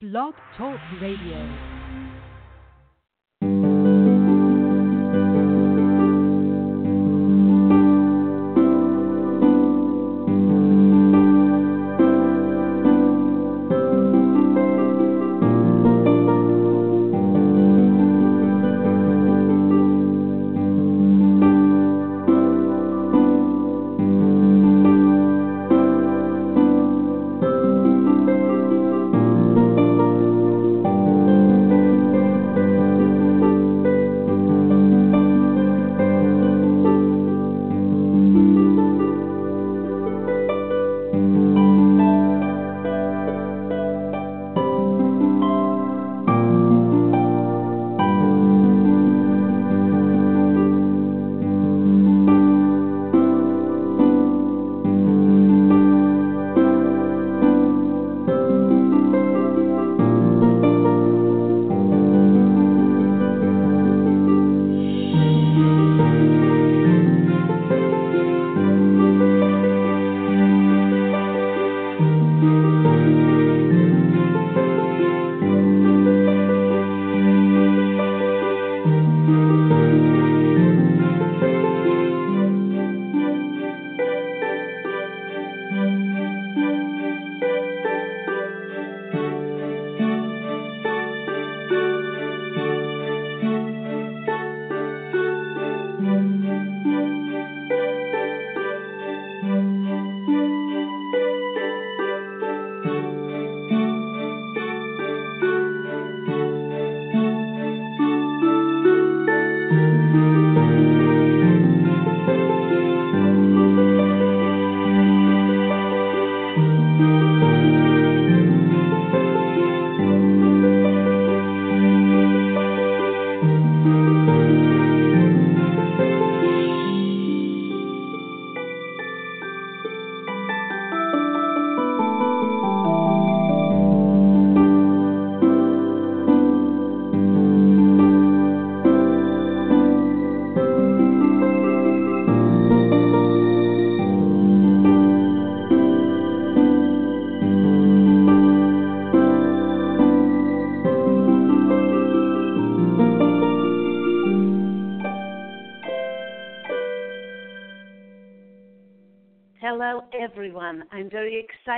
Blog Talk Radio.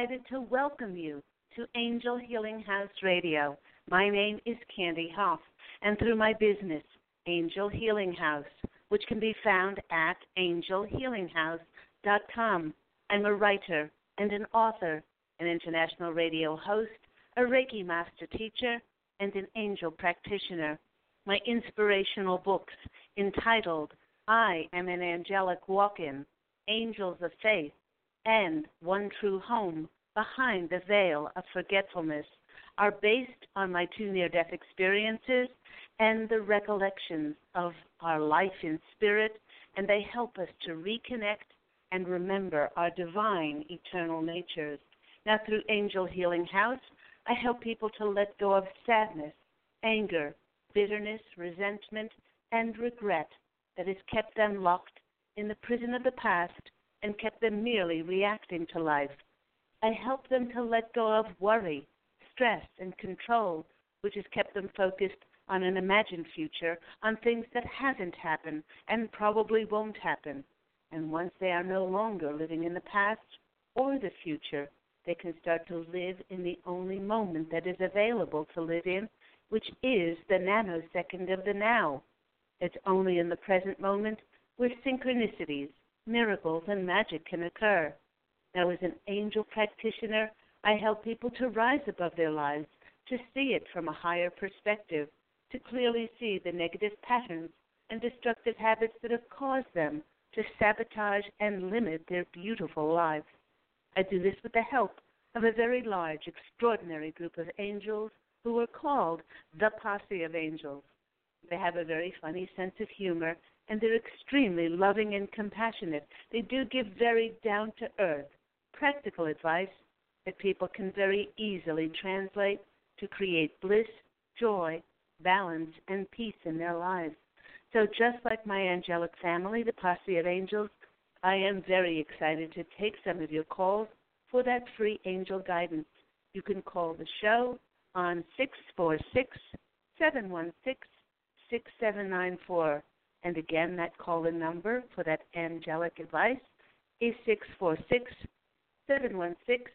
Excited to welcome you to Angel Healing House Radio. My name is Candy Hough, and through my business, Angel Healing House, which can be found at angelhealinghouse.com, I'm a writer and an author, an international radio host, a Reiki master teacher, and an angel practitioner. My inspirational books entitled I Am an Angelic Walk In, Angels of Faith, and One True Home Behind the Veil of Forgetfulness are based on my two near death experiences and the recollections of our life in spirit, and they help us to reconnect and remember our divine eternal natures. Now, through Angel Healing House, I help people to let go of sadness, anger, bitterness, resentment, and regret that has kept them locked in the prison of the past and kept them merely reacting to life. I help them to let go of worry, stress, and control, which has kept them focused on an imagined future, on things that hasn't happened and probably won't happen. And once they are no longer living in the past or the future, they can start to live in the only moment that is available to live in, which is the nanosecond of the now. It's only in the present moment where synchronicities, miracles and magic can occur. Now, as an angel practitioner, I help people to rise above their lives, to see it from a higher perspective, to clearly see the negative patterns and destructive habits that have caused them to sabotage and limit their beautiful lives. I do this with the help of a very large, extraordinary group of angels who are called the Posse of Angels. They have a very funny sense of humor and they're extremely loving and compassionate. They do give very down to earth, practical advice that people can very easily translate to create bliss, joy, balance, and peace in their lives. So, just like my angelic family, the Posse of Angels, I am very excited to take some of your calls for that free angel guidance. You can call the show on 646 716 6794. And again, that call in number for that angelic advice is 646 716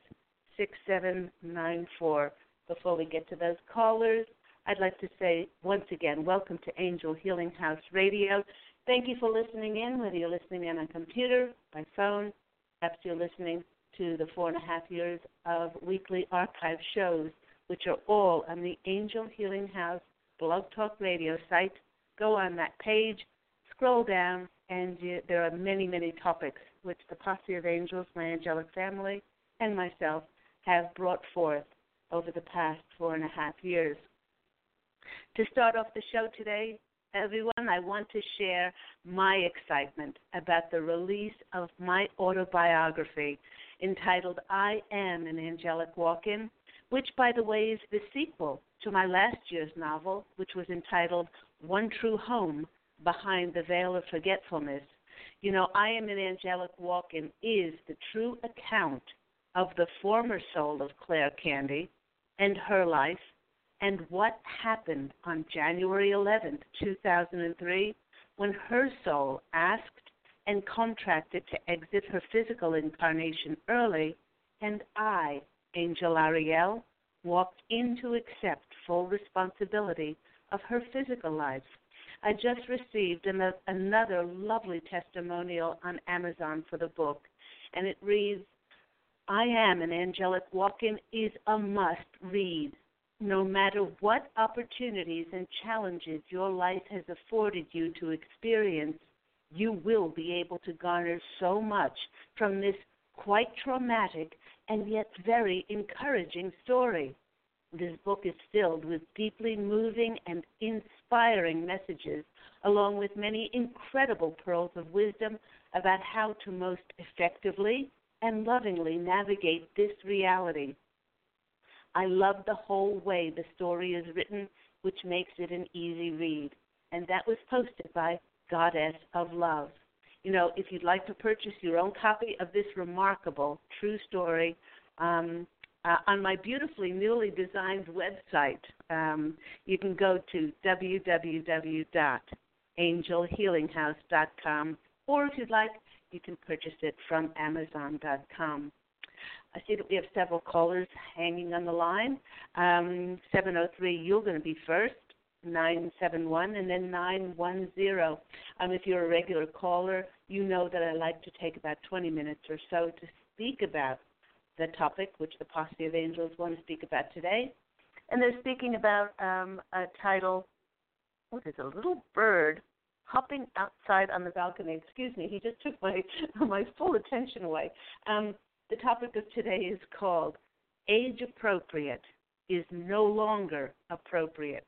6794. Before we get to those callers, I'd like to say once again, welcome to Angel Healing House Radio. Thank you for listening in, whether you're listening in on computer, by phone, perhaps you're listening to the four and a half years of weekly archive shows, which are all on the Angel Healing House Blog Talk Radio site. Go on that page, scroll down, and you, there are many, many topics which the Posse of Angels, my angelic family, and myself have brought forth over the past four and a half years. To start off the show today, everyone, I want to share my excitement about the release of my autobiography entitled I Am an Angelic Walk In, which, by the way, is the sequel to my last year's novel, which was entitled One True Home Behind the Veil of Forgetfulness. You know, I Am an Angelic Walk In is the true account of the former soul of Claire Candy and her life and what happened on January 11th, 2003, when her soul asked and contracted to exit her physical incarnation early, and I, Angel Ariel, walked in to accept full responsibility of her physical life. I just received an, another lovely testimonial on Amazon for the book, and it reads I am an angelic walk in is a must read no matter what opportunities and challenges your life has afforded you to experience, you will be able to garner so much from this quite traumatic and yet very encouraging story. This book is filled with deeply moving and inspiring messages, along with many incredible pearls of wisdom about how to most effectively and lovingly navigate this reality I love the whole way the story is written, which makes it an easy read. And that was posted by Goddess of Love. You know, if you'd like to purchase your own copy of this remarkable true story, um, uh, on my beautifully newly designed website, um, you can go to www.angelhealinghouse.com, or if you'd like, you can purchase it from Amazon.com. I see that we have several callers hanging on the line. Um, 703, you're going to be first. 971 and then 910. Um, if you're a regular caller, you know that I like to take about 20 minutes or so to speak about the topic which the Posse of Angels want to speak about today. And they're speaking about um, a title. What is a little bird hopping outside on the balcony? Excuse me, he just took my my full attention away. Um, the topic of today is called Age Appropriate is No Longer Appropriate.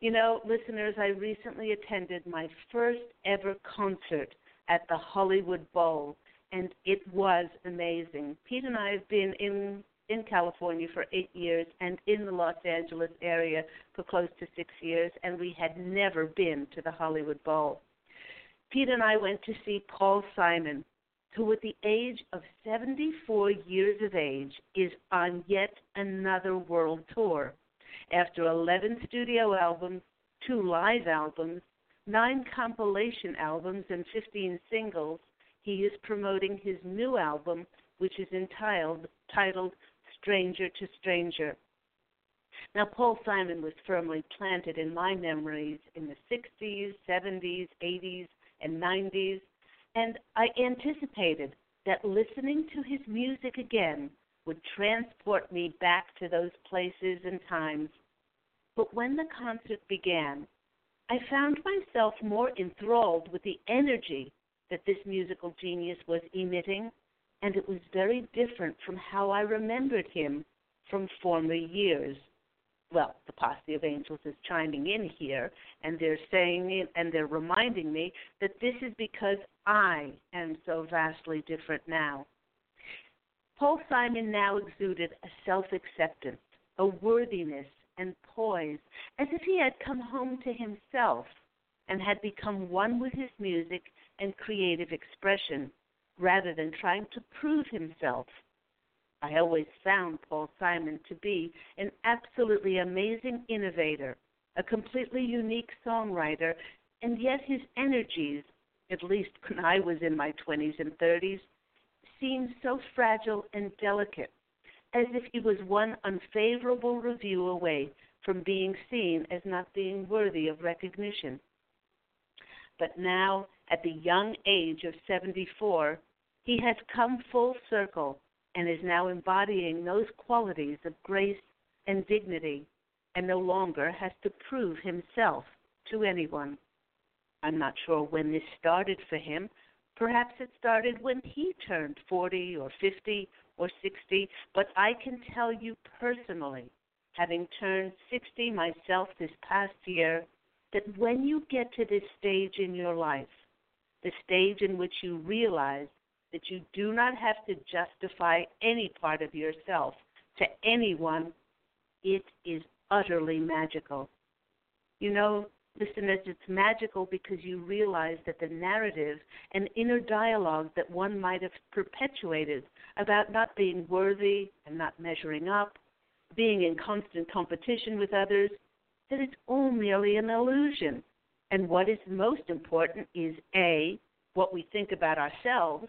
You know, listeners, I recently attended my first ever concert at the Hollywood Bowl, and it was amazing. Pete and I have been in in California for eight years and in the Los Angeles area for close to six years, and we had never been to the Hollywood Bowl. Pete and I went to see Paul Simon, who, at the age of 74 years of age, is on yet another world tour. After 11 studio albums, two live albums, nine compilation albums, and 15 singles, he is promoting his new album, which is entitled, titled Stranger to Stranger. Now, Paul Simon was firmly planted in my memories in the 60s, 70s, 80s, and 90s and I anticipated that listening to his music again would transport me back to those places and times. But when the concert began, I found myself more enthralled with the energy that this musical genius was emitting, and it was very different from how I remembered him from former years well, the posse of angels is chiming in here, and they're saying it, and they're reminding me that this is because I am so vastly different now. Paul Simon now exuded a self acceptance, a worthiness, and poise, as if he had come home to himself and had become one with his music and creative expression, rather than trying to prove himself. I always found Paul Simon to be an absolutely amazing innovator, a completely unique songwriter, and yet his energies, at least when I was in my 20s and 30s, seemed so fragile and delicate, as if he was one unfavorable review away from being seen as not being worthy of recognition. But now, at the young age of 74, he has come full circle and is now embodying those qualities of grace and dignity and no longer has to prove himself to anyone. I'm not sure when this started for him. Perhaps it started when he turned 40 or 50 or 60, but I can tell you personally, having turned 60 myself this past year, that when you get to this stage in your life, the stage in which you realize that you do not have to justify any part of yourself to anyone, it is utterly magical. You know, listeners, it's magical because you realize that the narrative and inner dialogue that one might have perpetuated about not being worthy and not measuring up, being in constant competition with others, that it's all merely an illusion. And what is most important is A, what we think about ourselves,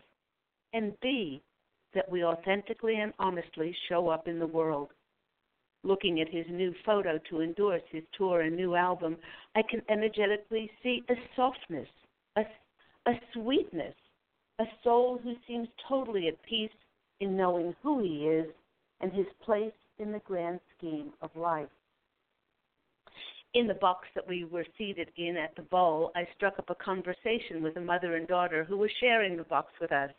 and B, that we authentically and honestly show up in the world looking at his new photo to endorse his tour and new album, I can energetically see a softness, a, a sweetness, a soul who seems totally at peace in knowing who he is and his place in the grand scheme of life. In the box that we were seated in at the bowl, I struck up a conversation with a mother and daughter who were sharing the box with us.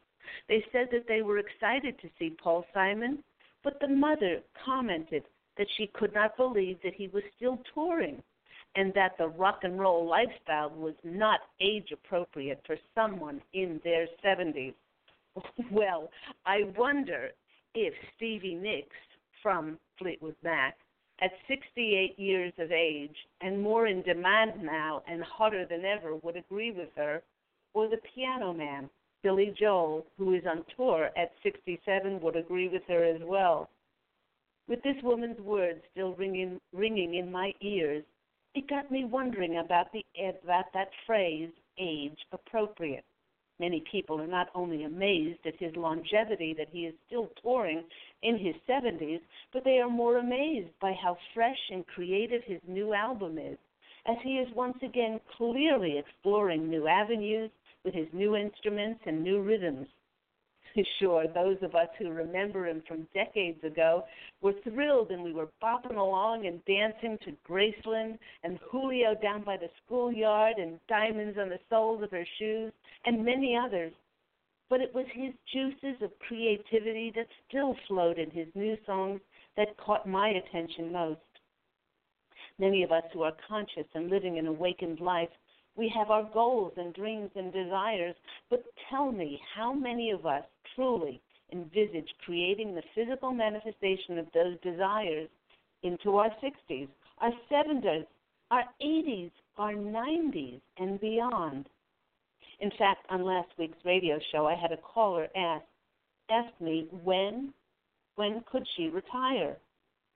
They said that they were excited to see Paul Simon, but the mother commented that she could not believe that he was still touring and that the rock and roll lifestyle was not age appropriate for someone in their 70s. well, I wonder if Stevie Nicks from Fleetwood Mac, at 68 years of age and more in demand now and hotter than ever, would agree with her, or the piano man, Billy Joel, who is on tour at 67, would agree with her as well. With this woman's words still ringing, ringing in my ears, it got me wondering about the about that phrase, age appropriate. Many people are not only amazed at his longevity that he is still touring in his 70s, but they are more amazed by how fresh and creative his new album is, as he is once again clearly exploring new avenues with his new instruments and new rhythms. Sure, those of us who remember him from decades ago were thrilled and we were bopping along and dancing to Graceland and Julio down by the schoolyard and diamonds on the soles of her shoes and many others. But it was his juices of creativity that still flowed in his new songs that caught my attention most. Many of us who are conscious and living an awakened life we have our goals and dreams and desires, but tell me how many of us truly envisage creating the physical manifestation of those desires into our 60s, our 70s, our 80s, our 90s, and beyond. In fact, on last week's radio show, I had a caller ask, ask me when, when could she retire?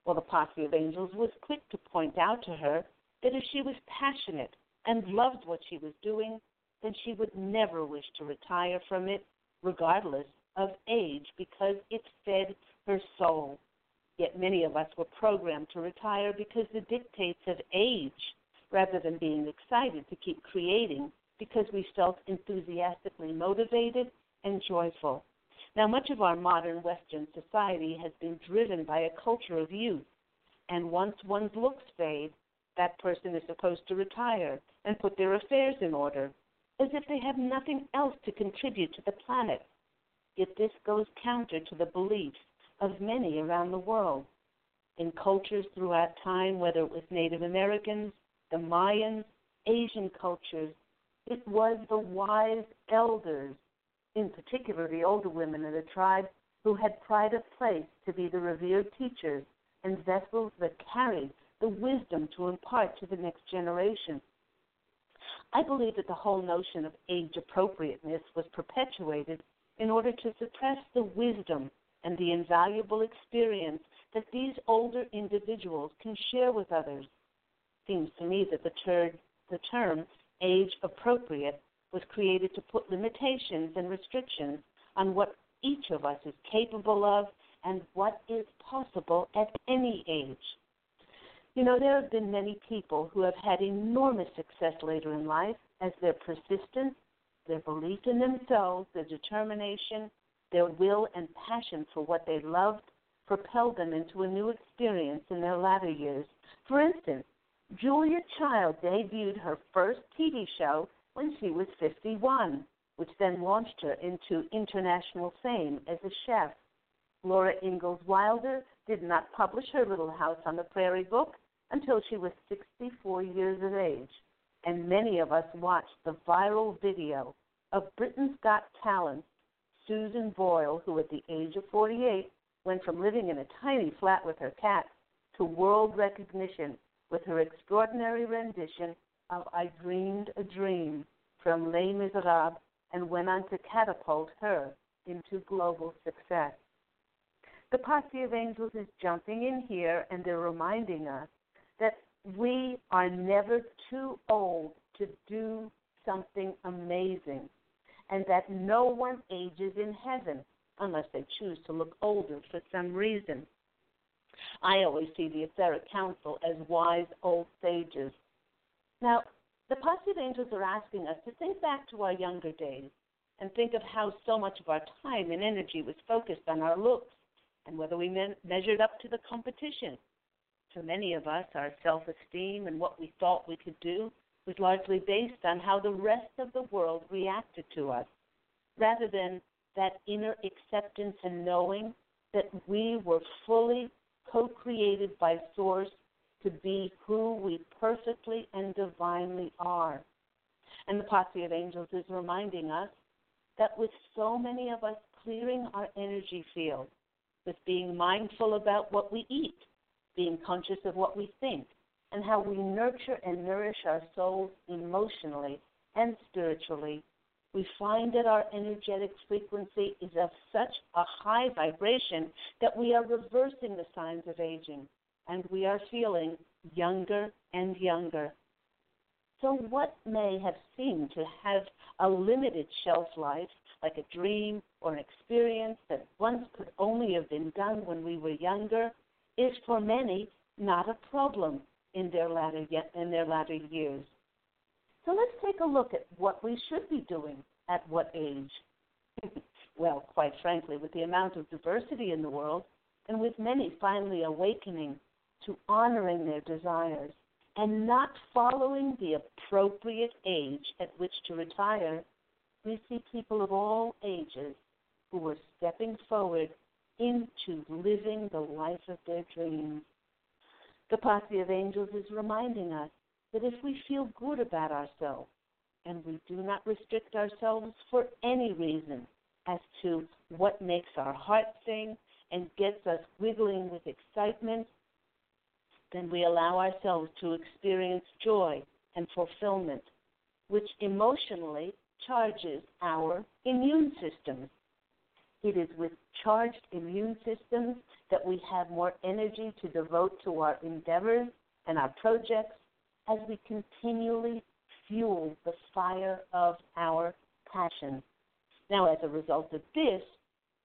Well, the Posse of Angels was quick to point out to her that if she was passionate and loved what she was doing, then she would never wish to retire from it, regardless of age because it fed her soul. Yet many of us were programmed to retire because the dictates of age, rather than being excited to keep creating because we felt enthusiastically motivated and joyful. Now, much of our modern Western society has been driven by a culture of youth, and once one's looks fade, that person is supposed to retire and put their affairs in order, as if they have nothing else to contribute to the planet. Yet this goes counter to the beliefs of many around the world. In cultures throughout time, whether it was Native Americans, the Mayans, Asian cultures, it was the wise elders, in particular the older women of the tribe, who had pride of place to be the revered teachers and vessels that carried the wisdom to impart to the next generation. I believe that the whole notion of age appropriateness was perpetuated in order to suppress the wisdom and the invaluable experience that these older individuals can share with others. Seems to me that the, ter- the term age appropriate was created to put limitations and restrictions on what each of us is capable of and what is possible at any age. You know, there have been many people who have had enormous success later in life as their persistence, their belief in themselves, their determination, their will and passion for what they loved propelled them into a new experience in their latter years. For instance, Julia Child debuted her first TV show when she was 51, which then launched her into international fame as a chef. Laura Ingalls Wilder did not publish her Little House on the Prairie book until she was 64 years of age, and many of us watched the viral video of Britain's Got Talent Susan Boyle, who at the age of 48 went from living in a tiny flat with her cat to world recognition with her extraordinary rendition of I Dreamed a Dream from Les Miserables and went on to catapult her into global success. The Posse of Angels is jumping in here and they're reminding us that we are never too old to do something amazing and that no one ages in heaven unless they choose to look older for some reason. I always see the etheric council as wise old sages. Now, the Posse of Angels are asking us to think back to our younger days and think of how so much of our time and energy was focused on our looks and whether we me- measured up to the competition. For many of us, our self esteem and what we thought we could do was largely based on how the rest of the world reacted to us, rather than that inner acceptance and knowing that we were fully co created by Source to be who we perfectly and divinely are. And the Posse of Angels is reminding us that with so many of us clearing our energy field, with being mindful about what we eat, being conscious of what we think, and how we nurture and nourish our souls emotionally and spiritually, we find that our energetic frequency is of such a high vibration that we are reversing the signs of aging and we are feeling younger and younger. So, what may have seemed to have a limited shelf life, like a dream or an experience that once could only have been done when we were younger, is for many not a problem in their latter in their latter years. So let's take a look at what we should be doing at what age. well, quite frankly, with the amount of diversity in the world, and with many finally awakening to honoring their desires and not following the appropriate age at which to retire, we see people of all ages who are stepping forward into living the life of their dreams. The posse of angels is reminding us that if we feel good about ourselves and we do not restrict ourselves for any reason as to what makes our heart sing and gets us wiggling with excitement, then we allow ourselves to experience joy and fulfillment, which emotionally charges our immune systems. It is with charged immune systems that we have more energy to devote to our endeavors and our projects as we continually fuel the fire of our passion. Now, as a result of this,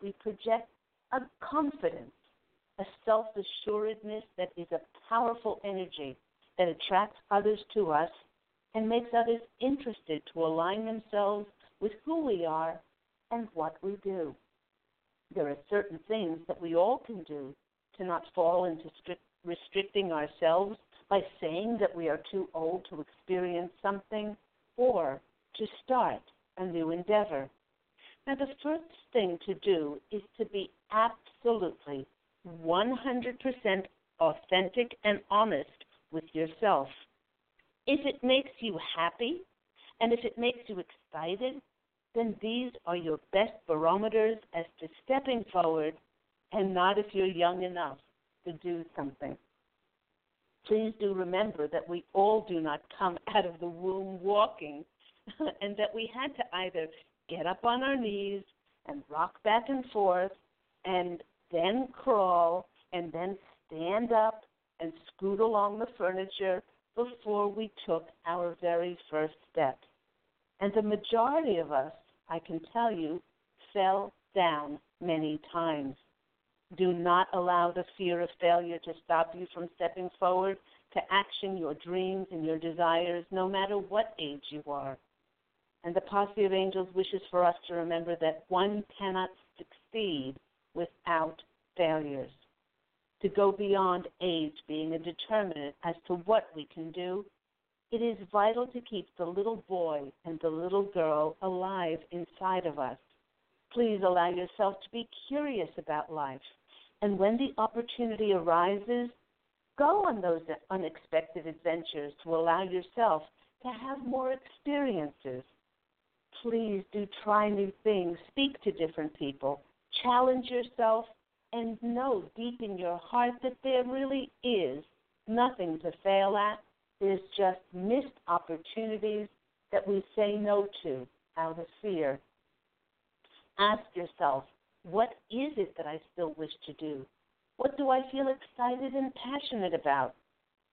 we project a confidence, a self assuredness that is a powerful energy that attracts others to us and makes others interested to align themselves with who we are and what we do. There are certain things that we all can do to not fall into strict, restricting ourselves by saying that we are too old to experience something or to start a new endeavor. Now, the first thing to do is to be absolutely 100% authentic and honest with yourself. If it makes you happy and if it makes you excited, then these are your best barometers as to stepping forward and not if you're young enough to do something. Please do remember that we all do not come out of the womb walking, and that we had to either get up on our knees and rock back and forth, and then crawl and then stand up and scoot along the furniture before we took our very first step. And the majority of us, I can tell you, fell down many times. Do not allow the fear of failure to stop you from stepping forward to action your dreams and your desires, no matter what age you are. And the Posse of Angels wishes for us to remember that one cannot succeed without failures. To go beyond age being a determinant as to what we can do, it is vital to keep the little boy and the little girl alive inside of us. Please allow yourself to be curious about life. And when the opportunity arises, go on those unexpected adventures to allow yourself to have more experiences please do try new things, speak to different people, challenge yourself, and know deep in your heart that there really is nothing to fail at. There's just missed opportunities that we say no to out of fear. Ask yourself, what is it that I still wish to do? What do I feel excited and passionate about?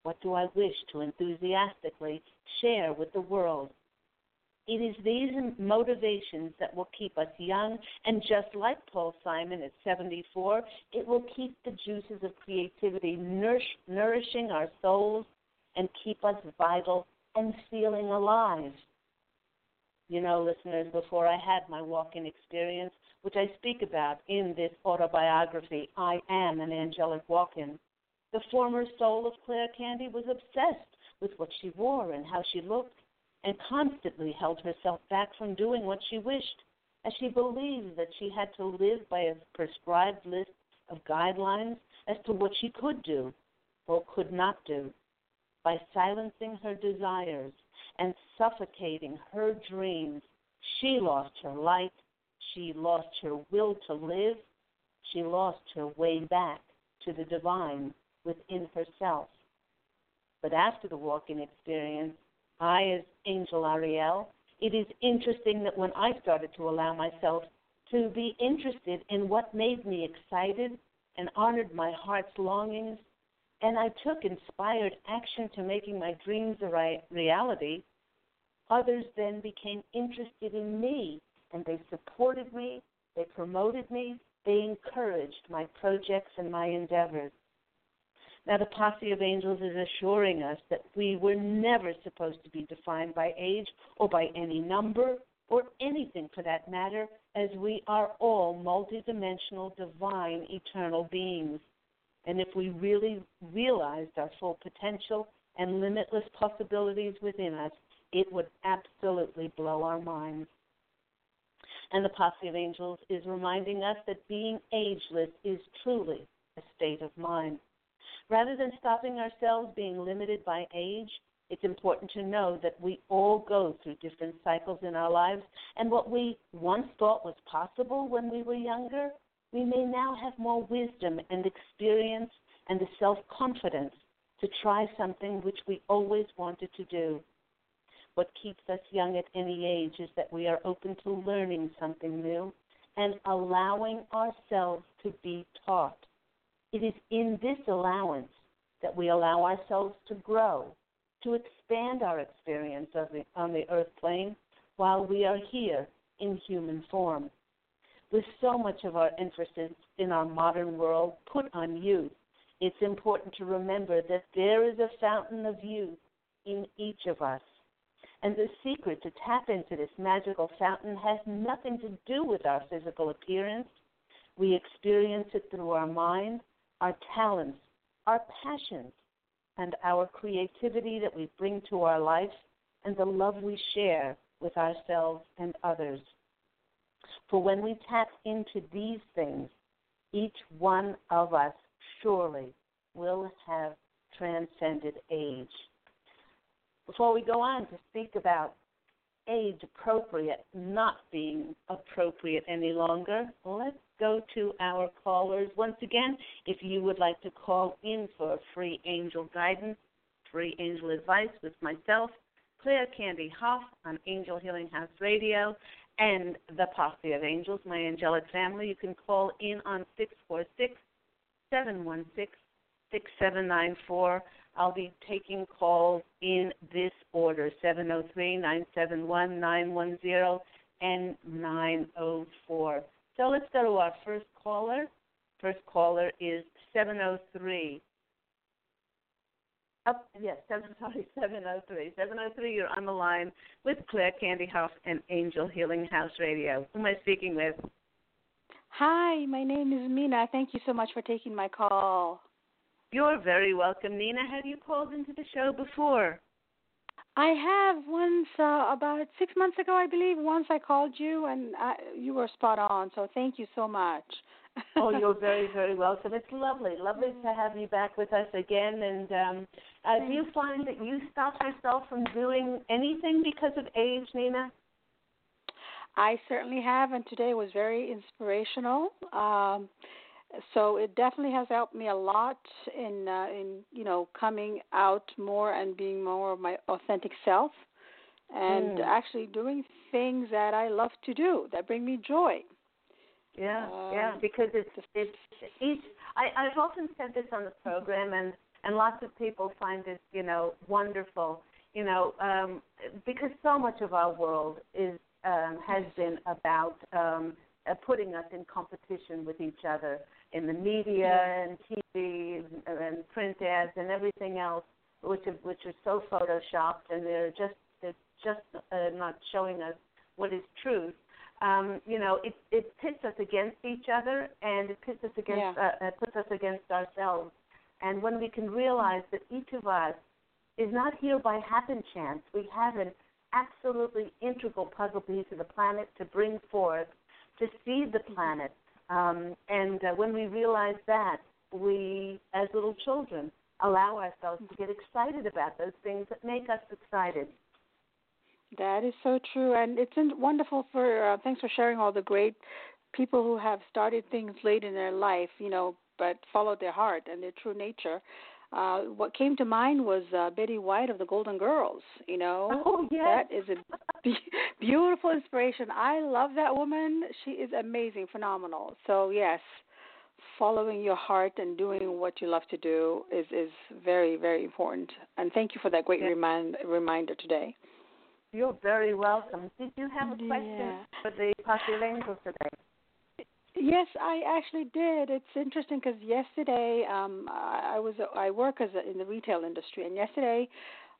What do I wish to enthusiastically share with the world? It is these motivations that will keep us young, and just like Paul Simon at 74, it will keep the juices of creativity nourish, nourishing our souls and keep us vital and feeling alive. You know, listeners, before I had my walk-in experience, which I speak about in this autobiography, I Am an Angelic Walk-in, the former soul of Claire Candy was obsessed with what she wore and how she looked and constantly held herself back from doing what she wished, as she believed that she had to live by a prescribed list of guidelines as to what she could do or could not do. By silencing her desires and suffocating her dreams, she lost her light, she lost her will to live, she lost her way back to the divine within herself. But after the walk in experience, I, as Angel Ariel, it is interesting that when I started to allow myself to be interested in what made me excited and honored my heart's longings, and I took inspired action to making my dreams a reality, others then became interested in me and they supported me, they promoted me, they encouraged my projects and my endeavors. Now, the posse of angels is assuring us that we were never supposed to be defined by age or by any number or anything for that matter, as we are all multidimensional, divine, eternal beings. And if we really realized our full potential and limitless possibilities within us, it would absolutely blow our minds. And the posse of angels is reminding us that being ageless is truly a state of mind. Rather than stopping ourselves being limited by age, it's important to know that we all go through different cycles in our lives, and what we once thought was possible when we were younger, we may now have more wisdom and experience and the self confidence to try something which we always wanted to do. What keeps us young at any age is that we are open to learning something new and allowing ourselves to be taught. It is in this allowance that we allow ourselves to grow, to expand our experience the, on the earth plane while we are here in human form. With so much of our emphasis in our modern world put on youth, it's important to remember that there is a fountain of youth in each of us. And the secret to tap into this magical fountain has nothing to do with our physical appearance. We experience it through our mind, our talents, our passions, and our creativity that we bring to our life, and the love we share with ourselves and others. For when we tap into these things, each one of us surely will have transcended age. Before we go on to speak about age appropriate not being appropriate any longer, let's go to our callers. Once again, if you would like to call in for free angel guidance, free angel advice with myself, Claire Candy Hough on Angel Healing House Radio and the Posse of Angels, my angelic family. You can call in on 646 716 6794. I'll be taking calls in this order 703 971 910 and 904. So let's go to our first caller. First caller is 703. Up, yes, seven, sorry, 703. 703, you're on the line with Claire Candy Hough and Angel Healing House Radio. Who am I speaking with? Hi, my name is Mina. Thank you so much for taking my call. You're very welcome, Nina. Have you called into the show before? I have once, uh, about six months ago, I believe. Once I called you, and I, you were spot on. So thank you so much. Oh, you're very, very welcome. It's lovely, lovely to have you back with us again. And um, uh, do you find that you stop yourself from doing anything because of age, Nina? I certainly have, and today was very inspirational. Um, so it definitely has helped me a lot in uh, in you know coming out more and being more of my authentic self, and mm. actually doing things that I love to do that bring me joy. Yeah, um, yeah, because it's it's each. I I've often said this on the program, and and lots of people find it you know wonderful. You know, um, because so much of our world is um, has been about um, uh, putting us in competition with each other in the media and TV and, and print ads and everything else, which are, which are so photoshopped and they're just they're just uh, not showing us what is truth um, you know, it it pits us against each other and it pits us against yeah. uh, puts us against ourselves. And when we can realize that each of us is not here by happen chance, we have an absolutely integral puzzle piece of the planet to bring forth to feed the planet. Um, and uh, when we realize that, we, as little children, allow ourselves to get excited about those things that make us excited. That is so true, and it's wonderful for. Uh, thanks for sharing all the great people who have started things late in their life, you know, but followed their heart and their true nature. Uh, what came to mind was uh, Betty White of the Golden Girls. You know, oh, yes. that is a be- beautiful inspiration. I love that woman. She is amazing, phenomenal. So yes, following your heart and doing what you love to do is is very very important. And thank you for that great remind, reminder today. You're very welcome. Did you have a question yeah. for the of today? Yes, I actually did. It's interesting because yesterday um, I was I work as a, in the retail industry, and yesterday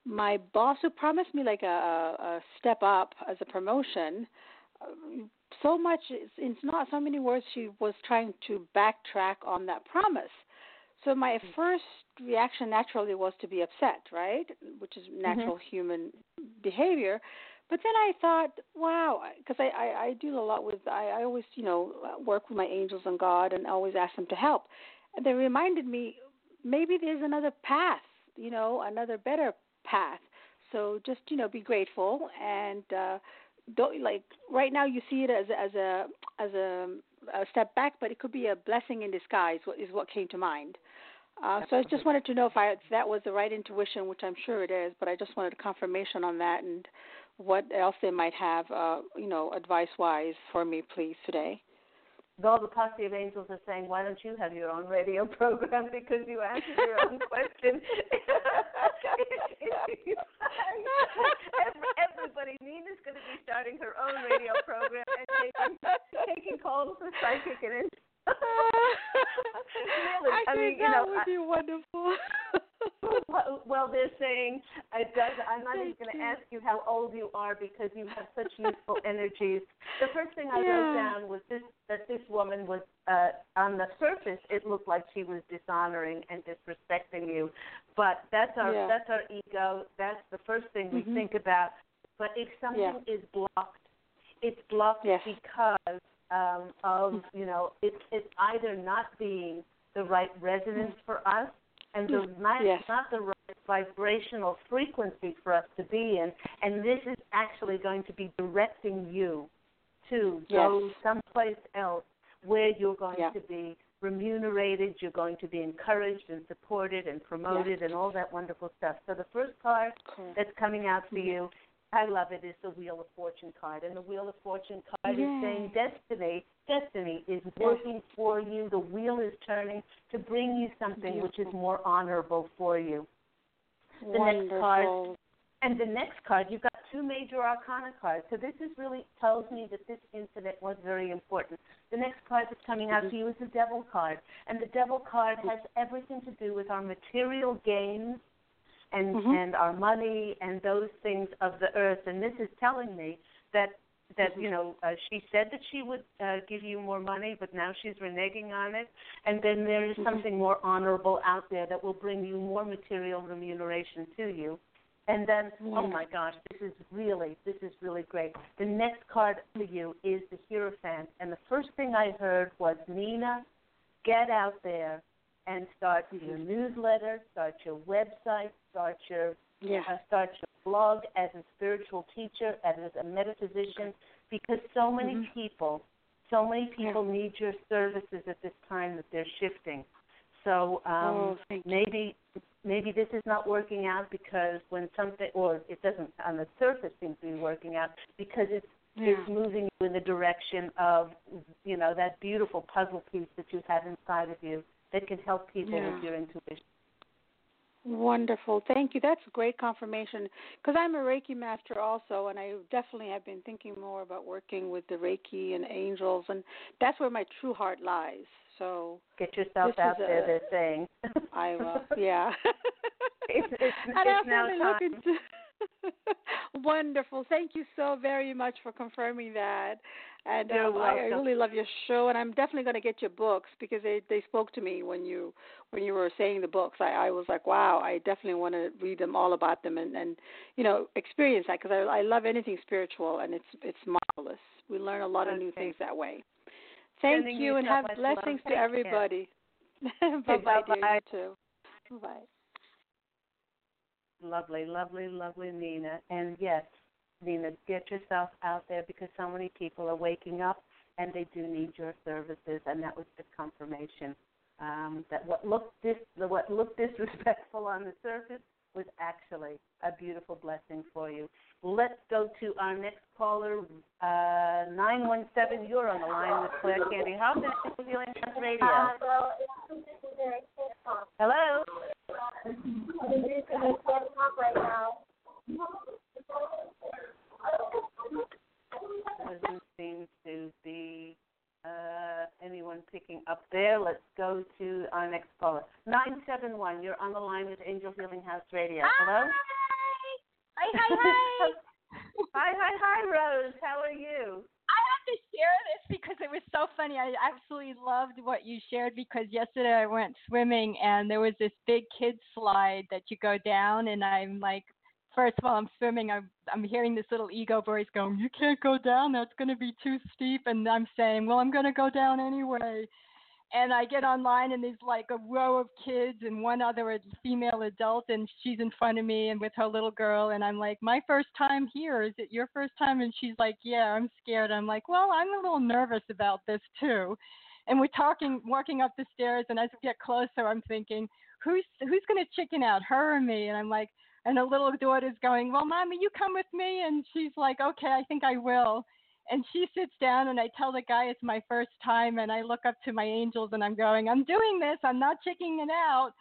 my boss who promised me like a, a step up as a promotion, uh, so much it's not so many words. She was trying to backtrack on that promise. So my mm. first reaction naturally was to be upset, right? Which is mm-hmm. natural mm-hmm. human behavior. But then I thought, wow, because I, I I deal a lot with I, I always you know work with my angels and God and always ask them to help, and they reminded me maybe there's another path, you know, another better path. So just you know be grateful and uh, don't like right now you see it as as a as a, a step back, but it could be a blessing in disguise. Is what came to mind. Uh, so I just wanted to know if, I, if that was the right intuition, which I'm sure it is, but I just wanted confirmation on that and what else they might have, uh, you know, advice-wise for me, please, today. All the posse of angels are saying, "Why don't you have your own radio program? Because you answered your own question." Everybody, Nina's going to be starting her own radio program and taking, taking calls for psychic and really, I, I mean, that you know, would I, be wonderful. well, they're saying it does. I'm not Thank even going to ask you how old you are because you have such youthful energies. The first thing I Yeah. wrote down was this: that this woman was, uh, on the surface, it looked like she was dishonoring and disrespecting you, but that's our Yeah. that's our ego. That's the first thing we Mhm. think about. But if something is blocked, it's blocked Yes. because um, of you know it's it's either not being the right resonance for us and the not, Yes. not the right vibrational frequency for us to be in and this is actually going to be directing you to Yes. go someplace else where you're going Yeah. to be remunerated, you're going to be encouraged and supported and promoted yes. and all that wonderful stuff. So the first card Correct. that's coming out for you, I love it. it, is the Wheel of Fortune card. And the Wheel of Fortune card Yay. is saying destiny, destiny is working for you. The wheel is turning to bring you something which is more honorable for you. The Wonderful. next card and the next card, you've got two major arcana cards. So this is really tells me that this incident was very important. The next card that's coming out to you is the Devil card, and the Devil card mm-hmm. has everything to do with our material gains and Mhm. and our money and those things of the earth. And this is telling me that that you know uh, she said that she would uh, give you more money, but now she's reneging on it. And then there is something more honorable out there that will bring you more material remuneration to you. And then, oh my gosh, this is really, this is really great. The next card for you is the Hierophant, and the first thing I heard was Nina, get out there and start your newsletter, start your website, start your Yeah. uh, start your blog as a spiritual teacher, as a metaphysician, because so many Mhm. people, so many people need your services at this time that they're shifting. So um, Oh, maybe maybe this is not working out because when something or it doesn't on the surface seem to be working out because it's Yeah. it's moving you in the direction of you know that beautiful puzzle piece that you have inside of you that can help people Yeah. with your intuition. Wonderful. Thank you. That's great confirmation because I'm a Reiki master also, and I definitely have been thinking more about working with the Reiki and angels, and that's where my true heart lies. So Get yourself out there, a- they're saying. I will, yeah. It's- it's- it's now time. looking to. Wonderful. Thank you so very much for confirming that. And um, I, I really love your show, and I'm definitely going to get your books because they they spoke to me when you when you were saying the books. I I was like, wow, I definitely want to read them all about them and and you know experience that because I I love anything spiritual and it's it's marvelous. We learn a lot of new things that way. Thank Sending you and have much love. blessings to everybody. bye bye, dear. You too. Bye. Lovely, lovely, lovely, Nina. And yes, Nina, get yourself out there because so many people are waking up and they do need your services. And that was the confirmation um, that what looked dis- what looked disrespectful on the surface was actually a beautiful blessing for you. Let's go to our next caller, uh, 917. You're on the line with Claire Candy. How's it feeling on radio? Hello? Doesn't seem to be uh, anyone picking up there. Let's go to our next caller. 971, you're on the line with Angel Healing House Radio. Hello? Hi, hi, hi. Hi, hi, hi, Rose. How are you? Have to share this because it was so funny. I absolutely loved what you shared because yesterday I went swimming and there was this big kid slide that you go down and I'm like first of all I'm swimming. I'm I'm hearing this little ego voice going, You can't go down, that's gonna be too steep. And I'm saying, Well I'm gonna go down anyway and I get online and there's like a row of kids and one other female adult and she's in front of me and with her little girl and I'm like, My first time here, is it your first time? And she's like, Yeah, I'm scared. I'm like, Well, I'm a little nervous about this too. And we're talking walking up the stairs and as we get closer I'm thinking, Who's who's gonna chicken out, her or me? And I'm like and the little daughter's going, Well, mommy, you come with me and she's like, Okay, I think I will and she sits down and I tell the guy it's my first time and I look up to my angels and I'm going, I'm doing this, I'm not checking it out.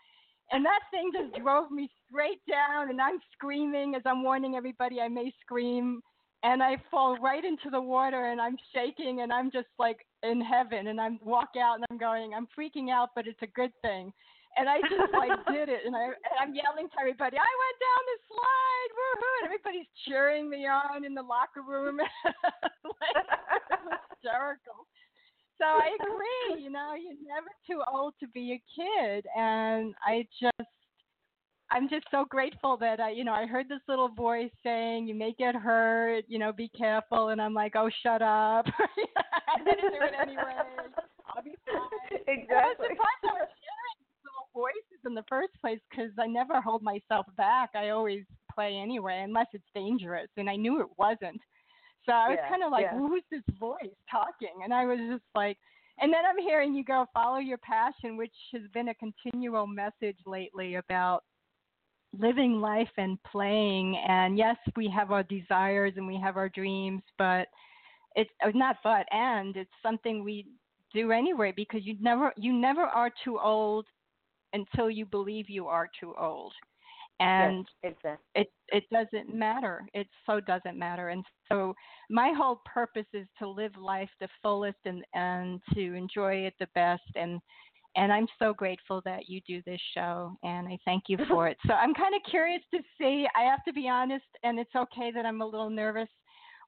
And that thing just drove me straight down and I'm screaming as I'm warning everybody I may scream and I fall right into the water and I'm shaking and I'm just like in heaven and I'm walk out and I'm going, I'm freaking out, but it's a good thing. And I just like did it, and, I, and I'm yelling to everybody, "I went down the slide, woohoo!" And everybody's cheering me on in the locker room, like, hysterical. So I agree. You know, you're never too old to be a kid, and I just, I'm just so grateful that I, you know, I heard this little voice saying, "You may get hurt. You know, be careful," and I'm like, "Oh, shut up!" I'm gonna do it anyway. I'll be fine. I was Exactly. surprised I was hearing these little voices in the first place because I never hold myself back. I always play anyway, unless it's dangerous, and I knew it wasn't. So I was Yeah, kind of like, yeah. "Who's this voice talking?" And I was just like, and then I'm hearing you go follow your passion, which has been a continual message lately about living life and playing. And yes, we have our desires and we have our dreams, but it's uh, not but and it's something we do anyway because you never you never are too old until you believe you are too old and yes, exactly. it it doesn't matter it so doesn't matter and so my whole purpose is to live life the fullest and and to enjoy it the best and and I'm so grateful that you do this show and I thank you for it. So I'm kind of curious to see I have to be honest and it's okay that I'm a little nervous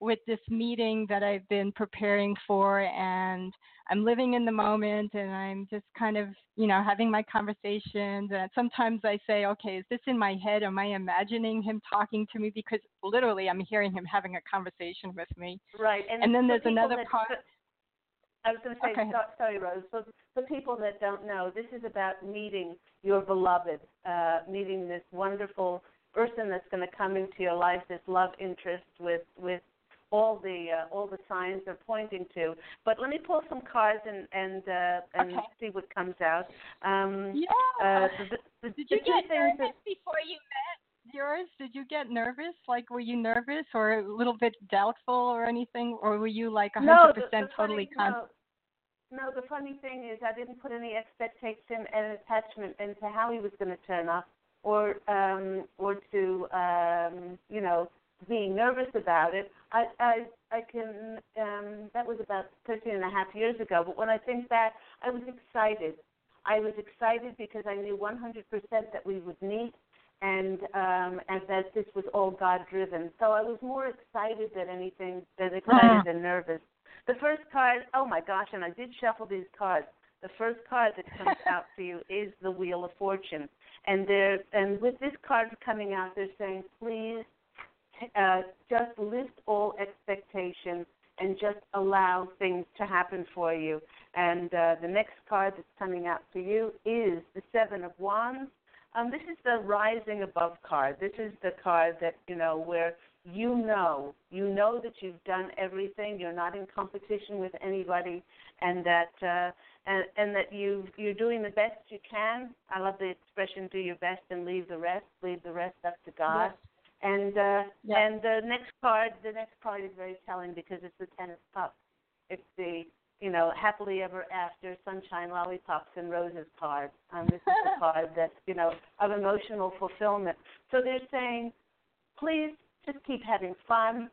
with this meeting that I've been preparing for and I'm living in the moment and I'm just kind of, you know, having my conversations and sometimes I say, okay, is this in my head? Am I imagining him talking to me because literally I'm hearing him having a conversation with me. Right. And, and then there's another that, part I was going to say, okay. so, sorry, Rose. For, for people that don't know, this is about meeting your beloved, uh, meeting this wonderful person that's going to come into your life, this love interest with with all the uh, all the signs are pointing to. But let me pull some cards and and uh, and okay. see what comes out. Um, yeah. Uh, the, the, Did the you get nervous that, before you met yours? Did you get nervous? Like, were you nervous or a little bit doubtful or anything, or were you like a hundred percent totally confident? No, the funny thing is, I didn't put any expectation and attachment into how he was going to turn up, or um, or to um, you know being nervous about it. I I I can um that was about 13 and a half years ago, but when I think back, I was excited. I was excited because I knew 100% that we would meet and um and that this was all God driven. So I was more excited than anything than excited than nervous. The first card, oh my gosh, and I did shuffle these cards. The first card that comes out for you is the Wheel of Fortune. And there and with this card coming out, they're saying, please uh, just lift all expectations and just allow things to happen for you. And uh, the next card that's coming out for you is the Seven of Wands. Um, this is the rising above card. This is the card that you know where you know you know that you've done everything. You're not in competition with anybody, and that uh, and and that you you're doing the best you can. I love the expression "do your best and leave the rest." Leave the rest up to God. Yes. And uh, Yep. and the next card, the next card is very telling because it's the Ten of Cups. It's the you know happily ever after, sunshine, lollipops, and roses card. Um, this is the card that's you know of emotional fulfillment. So they're saying, please just keep having fun.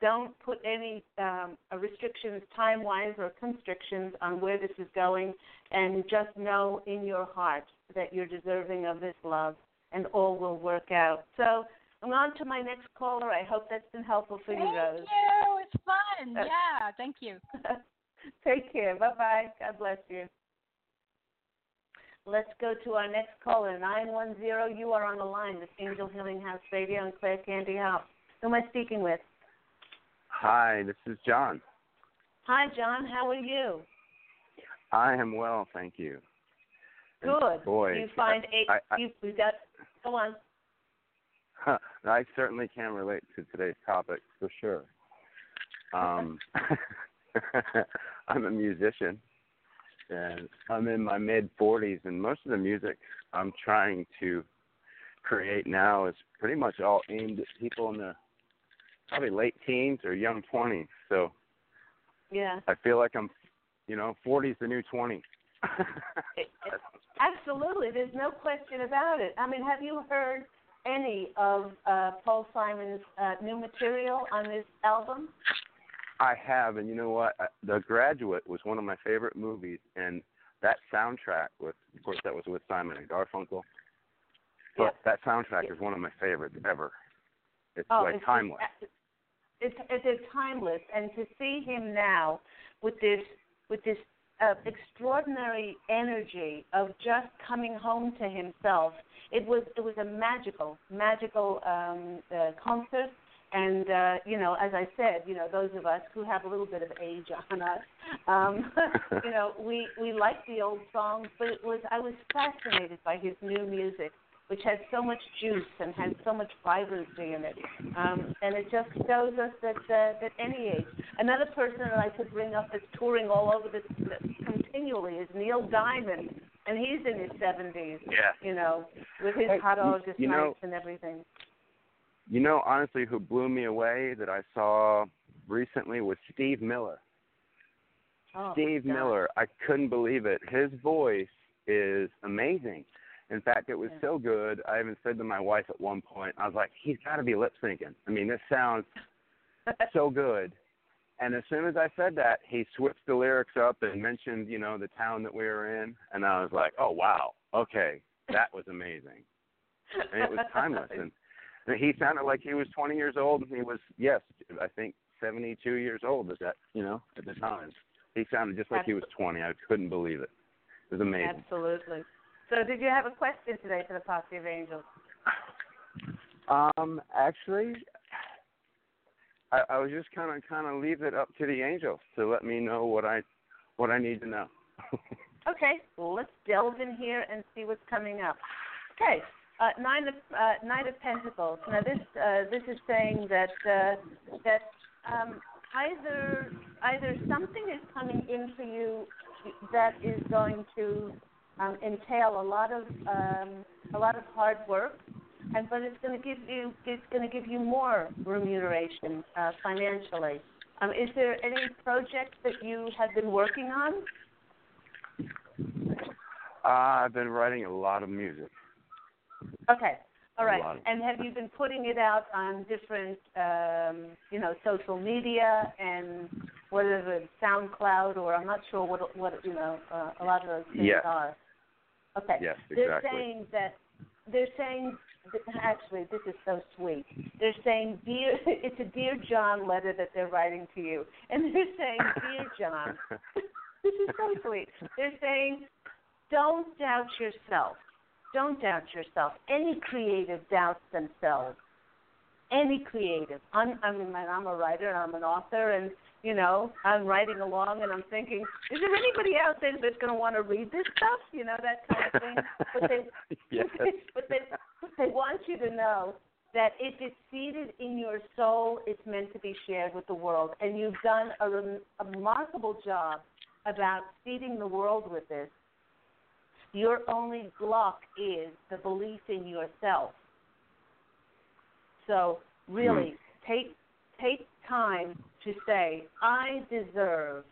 Don't put any um, restrictions, time wise or constrictions, on where this is going, and just know in your heart that you're deserving of this love, and all will work out. So I'm on to my next caller. I hope that's been helpful for Thank you, Rose. you. It's fun. Uh, yeah. Thank you. Take care. Bye bye. God bless you. Let's go to our next caller, 910. You are on the line with Angel Healing House Radio and Claire Candy Hough. Who am I speaking with? Hi, this is John. Hi, John. How are you? I am well, thank you. And Good. Boy, you find I, eight. I, I, you, we got. Go on. I certainly can relate to today's topic for sure. Um, I'm a musician, and I'm in my mid 40s, and most of the music I'm trying to create now is pretty much all aimed at people in the probably late teens or young 20s. So Yeah. I feel like I'm, you know, 40's the new 20. It- it- absolutely. There's no question about it. I mean, have you heard any of uh, Paul Simon's uh, new material on this album? I have, and you know what? Uh, The Graduate was one of my favorite movies, and that soundtrack was, of course, that was with Simon and Garfunkel. But that soundtrack is one of my favorites ever. It's Oh, like it's, timeless. It's, it's it's timeless, and to see him now with this with this uh, extraordinary energy of just coming home to himself, it was it was a magical magical um, uh, concert. And uh, you know, as I said, you know, those of us who have a little bit of age on us, um, you know, we we like the old songs, but it was I was fascinated by his new music which has so much juice and has so much vibrancy in it. Um, and it just shows us that uh, that any age. Another person that I could bring up that's touring all over this continually is Neil Diamond, and he's in his 70s. Yeah. You know, with his Hey, hot you- August you know- nights and everything. You know, honestly, who blew me away that I saw recently was Steve Miller. Oh, Steve Miller, I couldn't believe it. His voice is amazing. In fact, it was Yeah. so good. I even said to my wife at one point, I was like, he's got to be lip syncing. I mean, this sounds so good. And as soon as I said that, he switched the lyrics up and mentioned, you know, the town that we were in, and I was like, oh wow, okay, that was amazing. And it was timeless. And, and he sounded like he was 20 years old, and he was, yes, I think 72 years old at that, you know, at the time. He sounded just like he was 20. I couldn't believe it. It was amazing. Absolutely. So, did you have a question today for the Posse of Angels? Um, actually, I, I was just kind of kind of leave it up to the angels to let me know what I what I need to know. Okay, well, let's delve in here and see what's coming up. Okay, uh, nine of uh, nine of Pentacles. Now this uh, this is saying that uh, that um, either either something is coming in for you that is going to um, entail a lot of um, a lot of hard work, and but it's going to give you it's going to give you more remuneration uh, financially. Um, is there any project that you have been working on? uh, I've been writing a lot of music. Okay. All right. And have you been putting it out on different, um, you know, social media and whether it's SoundCloud or I'm not sure what what you know uh, a lot of those things Yes. are. Okay. Yes, exactly. They're saying that they're saying actually this is so sweet. They're saying dear it's a dear John letter that they're writing to you, and they're saying dear John. this is so sweet. They're saying don't doubt yourself. Don't doubt yourself. Any creative doubts themselves. Any creative. I'm, I mean, I'm a writer and I'm an author, and you know, I'm writing along, and I'm thinking, is there anybody out there that's going to want to read this stuff? You know, that kind of thing. But they, yes. but they, they want you to know that if it's seated in your soul, it's meant to be shared with the world, and you've done a, rem- a remarkable job about feeding the world with this. Your only block is the belief in yourself. So really, take take time to say, I deserve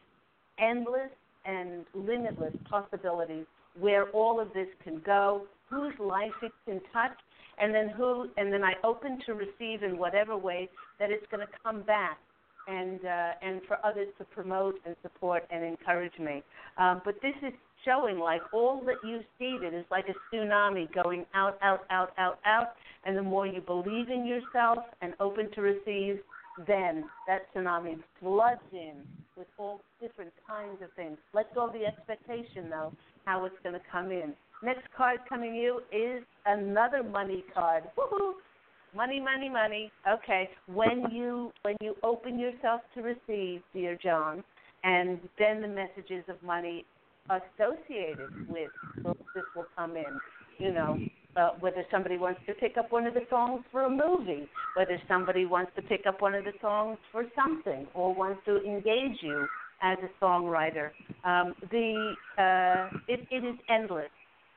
endless and limitless possibilities where all of this can go, whose life it can touch, and then who, and then I open to receive in whatever way that it's going to come back, and uh, and for others to promote and support and encourage me. Um, but this is showing like all that you seeded is like a tsunami going out, out, out, out, out, and the more you believe in yourself and open to receive, then that tsunami floods in with all different kinds of things. Let go of the expectation, though, how it's going to come in. Next card coming you is another money card. Woohoo! Money, money, money. Okay. When you when you open yourself to receive, dear John, and then the messages of money associated with this will come in. You know, uh, whether somebody wants to pick up one of the songs for a movie, whether somebody wants to pick up one of the songs for something, or wants to engage you as a songwriter. Um, the uh, it, it is endless.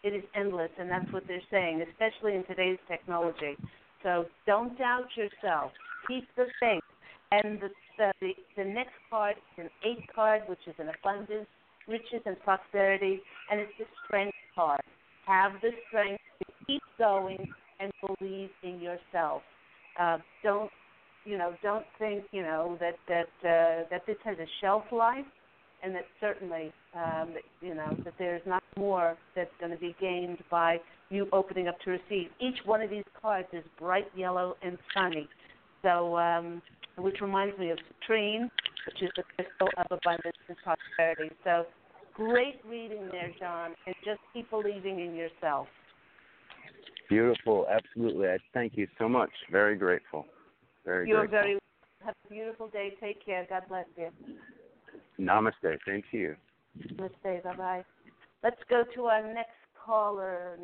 It is endless, and that's what they're saying, especially in today's technology. So don't doubt yourself. Keep the faith. And the the, the, the next card is an eight card, which is an abundance, riches, and prosperity, and it's the strength card. Have the strength to keep going and believe in yourself. Uh, don't you know? Don't think you know that that uh, that this has a shelf life, and that certainly um, you know that there's not more that's going to be gained by you opening up to receive. Each one of these cards is bright yellow and sunny, so um, which reminds me of citrine, which is the crystal of abundance and prosperity. So great reading there, John, and just keep believing in yourself. Beautiful, absolutely. I thank you so much. Very grateful. Very grateful. You're grateful. very have a beautiful day. Take care. God bless you. Namaste. To you. Namaste. Bye bye. Let's go to our next caller.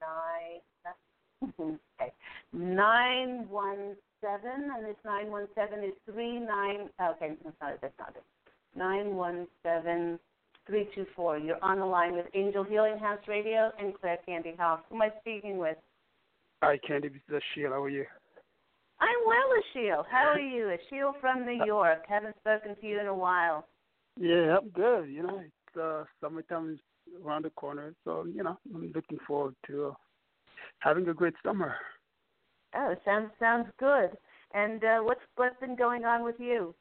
nine. okay, nine one seven, and this nine one seven is three nine. Okay, I'm sorry, that's not it. Nine one seven three two four. You're on the line with Angel Healing House Radio and Claire Candy Hough. Who am I speaking with? Hi, Candy. This is Ashiel. How are you? I'm well, Ashiel. How are you? Ashiel from New York. Haven't spoken to you in a while. Yeah, I'm good. You know, it's uh, summertime is around the corner, so you know, I'm looking forward to uh, having a great summer. Oh, sounds sounds good. And uh, what's what's been going on with you?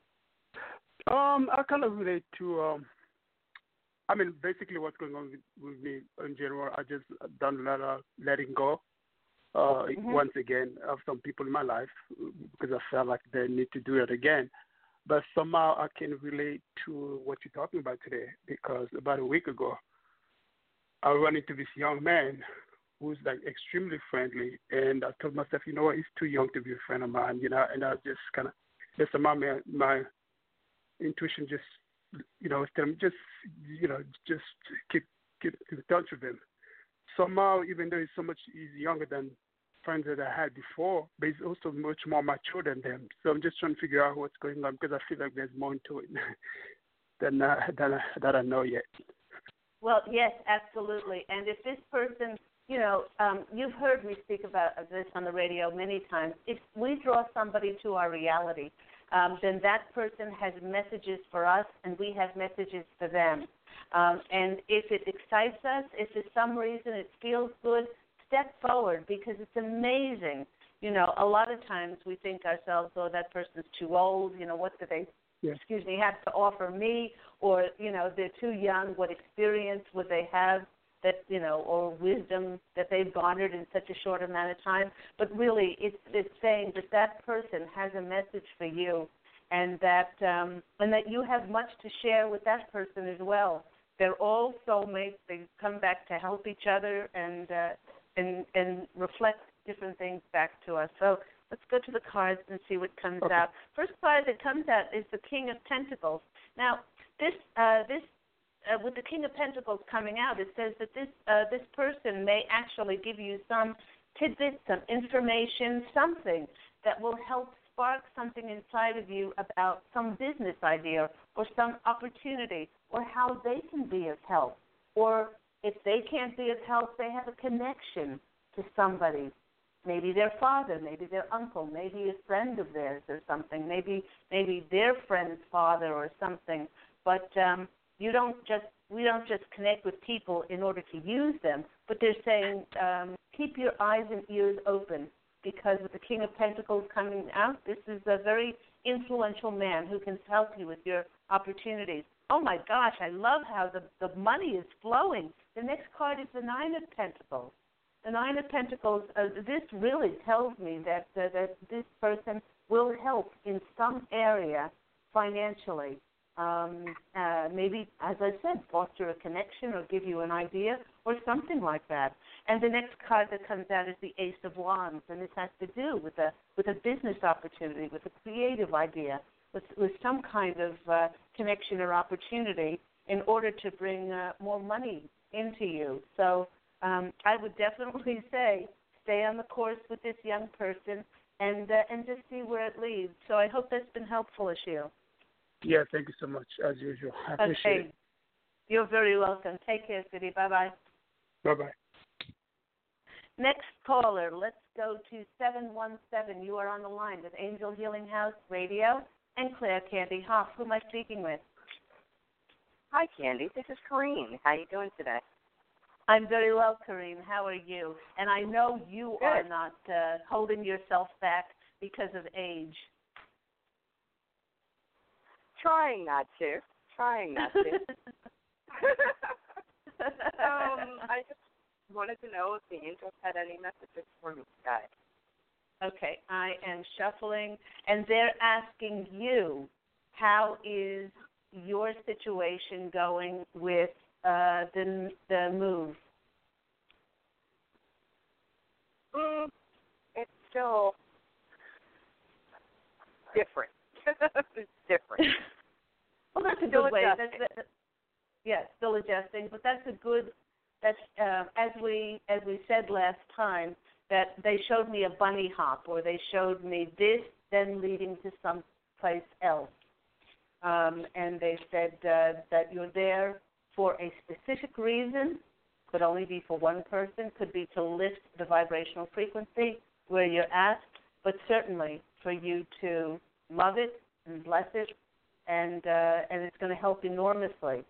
Um, I kind of relate to um, I mean, basically what's going on with, with me in general. I just done a lot of letting go. Uh, Mhm. once again of some people in my life because I felt like they need to do it again. But somehow I can relate to what you're talking about today because about a week ago I ran into this young man who's like extremely friendly, and I told myself, you know what, he's too young to be a friend of mine, you know, and I just kind of just my my intuition just you know just you know just keep keep in touch with him. Somehow, even though he's so much he's younger than friends that I had before, but he's also much more mature than them. So I'm just trying to figure out what's going on because I feel like there's more into it than uh, than I, that I know yet. Well, yes, absolutely. And if this person, you know, um, you've heard me speak about this on the radio many times. If we draw somebody to our reality, um, then that person has messages for us, and we have messages for them. Um, and if it excites us, if for some reason it feels good, step forward because it's amazing. You know, a lot of times we think ourselves, oh, that person's too old. You know, what do they Yeah. excuse me, have to offer me, or you know, they're too young. What experience would they have that you know, or wisdom that they've garnered in such a short amount of time? But really, it's it's saying that that person has a message for you, and that um, and that you have much to share with that person as well. They're all soulmates. They come back to help each other and uh, and and reflect different things back to us. So let's go to the cards and see what comes Okay. out. First card that comes out is the King of Pentacles. Now, this uh, this uh, with the King of Pentacles coming out, it says that this uh, this person may actually give you some tidbits, some information, something that will help spark something inside of you about some business idea or some opportunity or how they can be of help. Or if they can't be of help, they have a connection to somebody maybe their father, maybe their uncle, maybe a friend of theirs or something, maybe maybe their friend's father or something. But um, you don't just we don't just connect with people in order to use them, but they're saying um, keep your eyes and ears open because with the King of Pentacles coming out, this is a very influential man who can help you with your opportunities. Oh my gosh, I love how the the money is flowing. The next card is the Nine of Pentacles the nine of pentacles uh, this really tells me that uh, that this person will help in some area financially um, uh, maybe as i said foster a connection or give you an idea or something like that and the next card that comes out is the ace of wands and this has to do with a with a business opportunity with a creative idea with with some kind of uh, connection or opportunity in order to bring uh, more money into you so um, I would definitely say stay on the course with this young person and uh, and just see where it leads. So I hope that's been helpful, Ashil. Yeah, thank you so much as usual. I appreciate Okay. You're very welcome. Take care, City. Bye bye. Bye bye. Next caller, let's go to 717. You are on the line with Angel Healing House Radio and Claire Candy Hough. Who am I speaking with? Hi, Candy. This is Corrine. How are you doing today? I'm very well, Karine. How are you? And I know you are not uh, holding yourself back because of age. Trying not to. Trying not to. um, I just wanted to know if the angels had any messages for me today. Okay, I am shuffling, and they're asking you, how is your situation going with uh, the the move? Mm, it's still different. it's different. well, that's a Still good way. That's, that, that, yeah, still adjusting, but that's a good That's uh, as we as we said last time, that they showed me a bunny hop, or they showed me this, then leading to some place else, um, and they said uh, that you're there for a specific reason, could only be for one person, could be to lift the vibrational frequency where you're at, but certainly for you to love it and bless it, and uh, and it's going to help enormously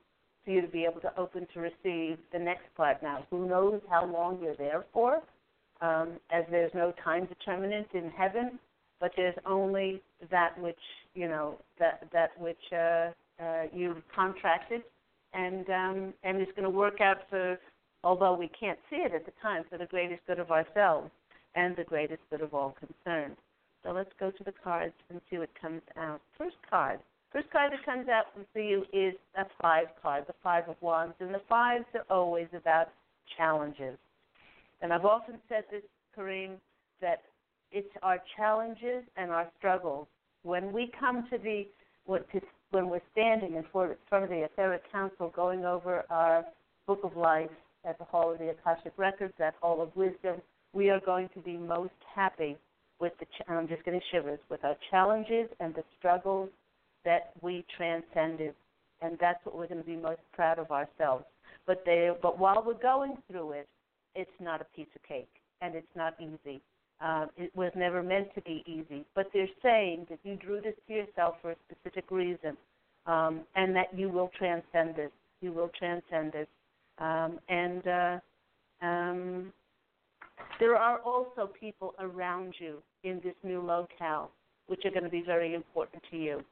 for you to be able to open to receive the next part. Now, who knows how long you're there for? Um, as there's no time determinant in heaven, but there's only that which you know that that which uh, uh, you've contracted, and um, and it's going to work out for, although we can't see it at the time, for the greatest good of ourselves and the greatest good of all concerned. So let's go to the cards and see what comes out. First card. First card that comes out for you is a five card, the five of wands, and the fives are always about challenges. And I've often said this, Kareem, that it's our challenges and our struggles. When we come to the when we're standing in front of the etheric council, going over our book of life at the Hall of the Akashic Records, that Hall of Wisdom, we are going to be most happy with the. I'm just getting shivers with our challenges and the struggles that we transcended, and that's what we're going to be most proud of ourselves. But they, but while we're going through it, it's not a piece of cake, and it's not easy. Uh, it was never meant to be easy. But they're saying that you drew this to yourself for a specific reason, um, and that you will transcend this. You will transcend this. Um, and uh, um, there are also people around you in this new locale, which are going to be very important to you.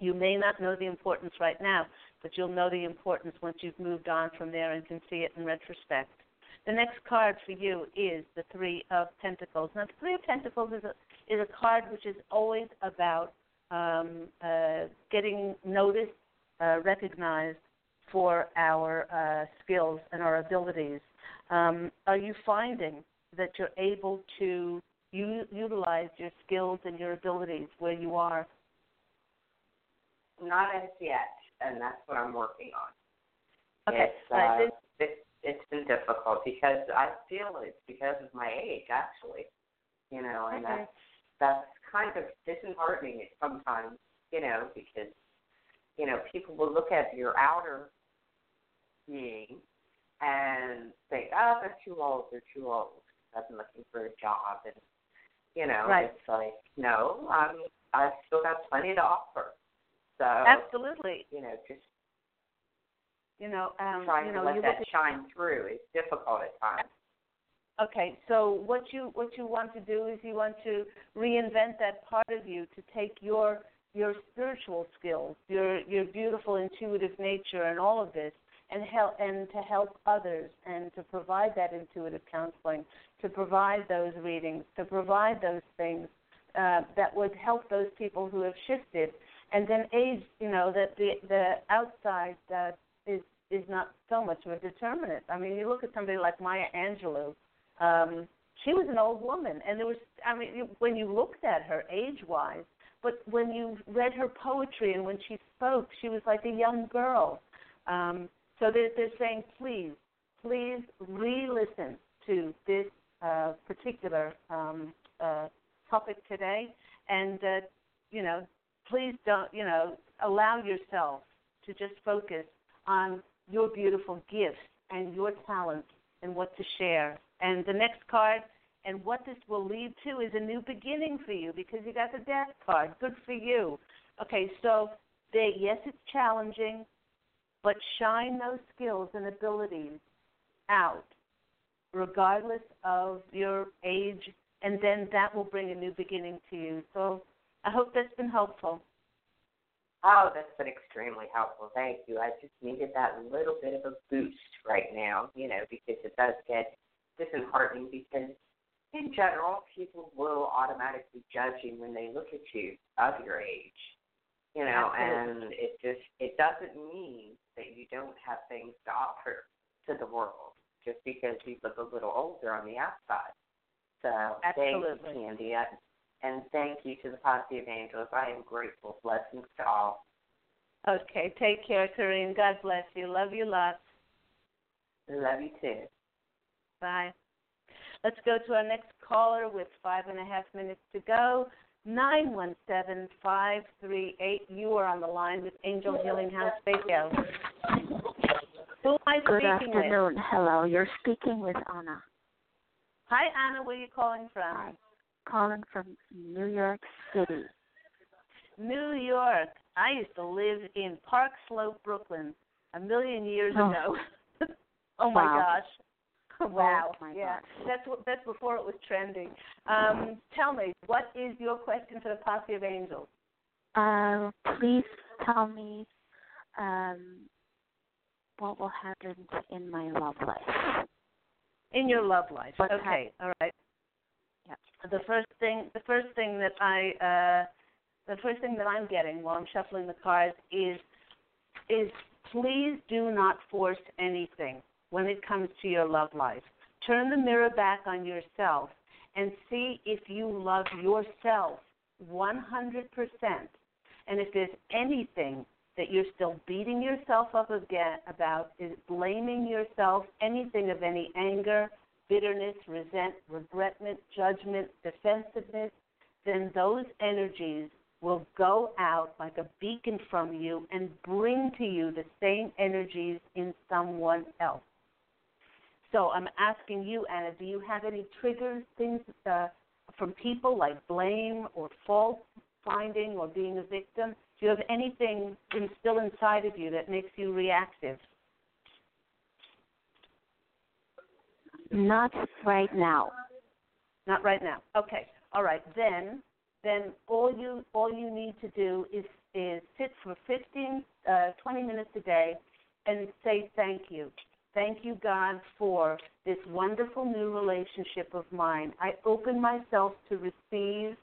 You may not know the importance right now, but you'll know the importance once you've moved on from there and can see it in retrospect. The next card for you is the Three of Pentacles. Now, the Three of Pentacles is a is a card which is always about um, uh, getting noticed, uh, recognized for our uh, skills and our abilities. Um, are you finding that you're able to u- utilize your skills and your abilities where you are? Not as yet, and that's what I'm working on. Okay. It's, uh, it, it's been difficult because I feel it's because of my age, actually. You know, and okay. that's that's kind of disheartening sometimes. You know, because you know people will look at your outer being and say, oh, they're too old, they're too old. I've been looking for a job, and you know, right. it's like, no, I'm I've still got plenty to offer. So absolutely, you know, just you know, um, trying you know, to let that shine through is difficult at times. Okay, so what you what you want to do is you want to reinvent that part of you to take your your spiritual skills, your your beautiful intuitive nature, and all of this, and help and to help others, and to provide that intuitive counseling, to provide those readings, to provide those things uh, that would help those people who have shifted and then age, you know, that the the outside uh, is is not so much of a determinant. I mean, you look at somebody like Maya Angelou. Um, she was an old woman, and there was, I mean, when you looked at her age-wise, but when you read her poetry and when she spoke, she was like a young girl. Um, so they're, they're saying, please, please re-listen to this uh, particular um, uh, topic today, and uh, you know, please don't, you know, allow yourself to just focus on your beautiful gifts and your talents and what to share. And the next card, and what this will lead to is a new beginning for you because you got the death card. Good for you. Okay, so they, yes, it's challenging, but shine those skills and abilities out, regardless of your age, and then that will bring a new beginning to you. So I hope that's been helpful. Oh, that's been extremely helpful. Thank you. I just needed that little bit of a boost right now, you know, because it does get disheartening because in general people will automatically judge you when they look at you of your age. You know, Absolutely. and it just it doesn't mean that you don't have things to offer to the world just because you look a little older on the outside. So Absolutely. thank you, Candy. And thank you to the Posse of Angels. I am grateful. Blessings to all. Okay, take care, Corinne. God bless you. Love you lots. Love you too. Bye. Let's go to our next caller with five and a half minutes to go. 917538. You are on the line with Angel Healing House Radio. Who am I Good speaking afternoon. with? Hello, you're speaking with Anna. Hi, Anna. Where are you calling from? Hi. Calling from New York City. New York. I used to live in Park Slope, Brooklyn, a million years Oh. ago. oh my Wow. gosh. Wow. My yeah. gosh. That's what that's before it was trending. Um, tell me, what is your question for the Posse of Angels? Uh, please tell me um, what will happen in my love life. In your love life. Okay, all right. Yep. The first thing the first thing that I uh the first thing that I'm getting while I'm shuffling the cards is is please do not force anything when it comes to your love life. Turn the mirror back on yourself and see if you love yourself 100%. And if there's anything that you're still beating yourself up again about, is blaming yourself, anything of any anger, bitterness, resent, regretment, judgment, defensiveness, then those energies will go out like a beacon from you and bring to you the same energies in someone else. So I'm asking you, Anna, do you have any triggers, things uh, from people like blame or fault finding or being a victim? Do you have anything in, still inside of you that makes you reactive? Not right now. Not right now. Okay. All right. Then, then all you all you need to do is is sit for 15, uh, 20 minutes a day, and say thank you. Thank you, God, for this wonderful new relationship of mine. I open myself to receive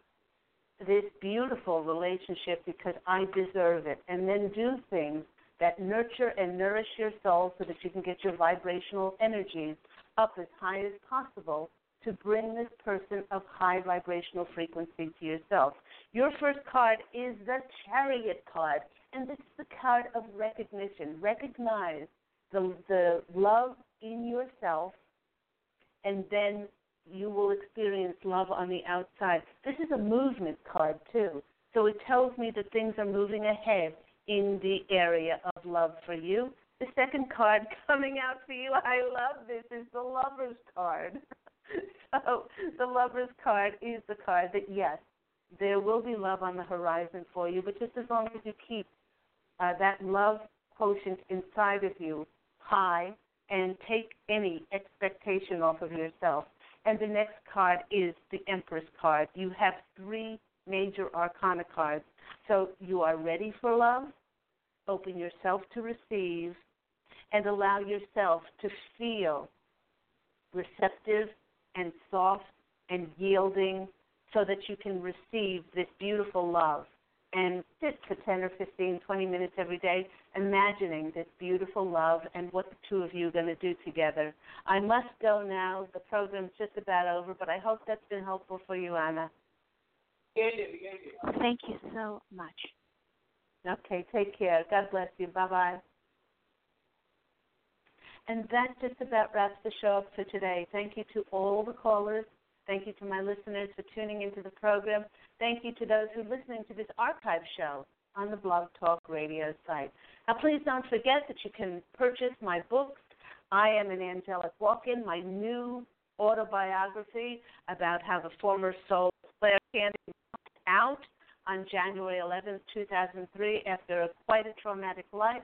this beautiful relationship because I deserve it. And then do things that nurture and nourish your soul so that you can get your vibrational energies up as high as possible to bring this person of high vibrational frequency to yourself. Your first card is the Chariot card, and this is the card of recognition. Recognize the the love in yourself, and then you will experience love on the outside. This is a movement card too, so it tells me that things are moving ahead in the area of love for you. The second card coming out for you, I love this, is the Lover's card. so the Lover's card is the card that yes, there will be love on the horizon for you, but just as long as you keep uh, that love quotient inside of you high and take any expectation off of yourself. And the next card is the Empress card. You have three major arcana cards. So you are ready for love, open yourself to receive, and allow yourself to feel receptive and soft and yielding so that you can receive this beautiful love and sit for 10 or 15, 20 minutes every day imagining this beautiful love and what the two of you are going to do together. I must go now. The program's just about over, but I hope that's been helpful for you, Anna. Thank you so much. Okay, take care. God bless you. Bye bye. And that just about wraps the show up for today. Thank you to all the callers. Thank you to my listeners for tuning into the program. Thank you to those who are listening to this archive show on the Blog Talk Radio site. Now, please don't forget that you can purchase my books. I am an angelic walk-in, my new autobiography about how the former soul Claire Candy out on January 11, 2003, after a, quite a traumatic life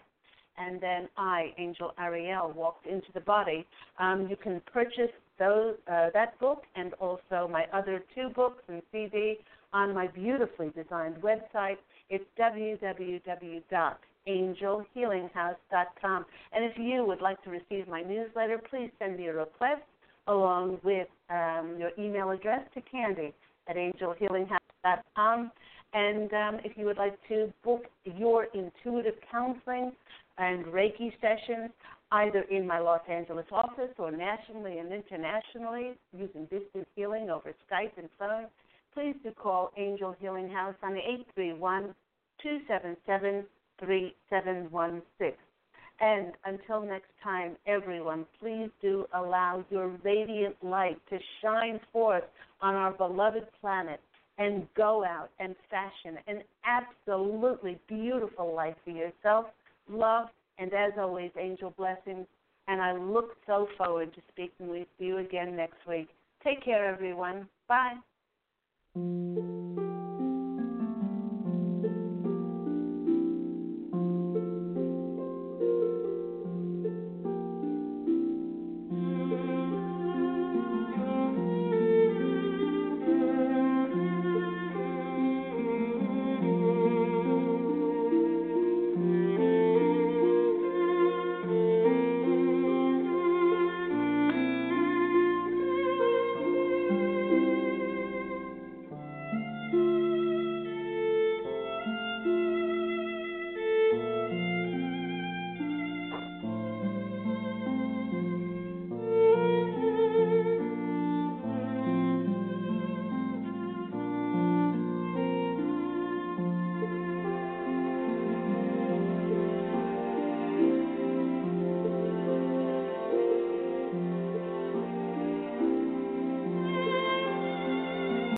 and then I, Angel Ariel, walked into the body. Um, you can purchase those uh, that book and also my other two books and CD on my beautifully designed website. It's www.angelhealinghouse.com. And if you would like to receive my newsletter, please send me a request along with um, your email address to Candy at angelhealinghouse.com. And um, if you would like to book your intuitive counseling and Reiki sessions, either in my Los Angeles office or nationally and internationally using distance healing over Skype and phone, please do call Angel Healing House on 831 277 3716. And until next time, everyone, please do allow your radiant light to shine forth on our beloved planet and go out and fashion an absolutely beautiful life for yourself, love, and as always, angel blessings. And I look so forward to speaking with you again next week. Take care, everyone. Bye.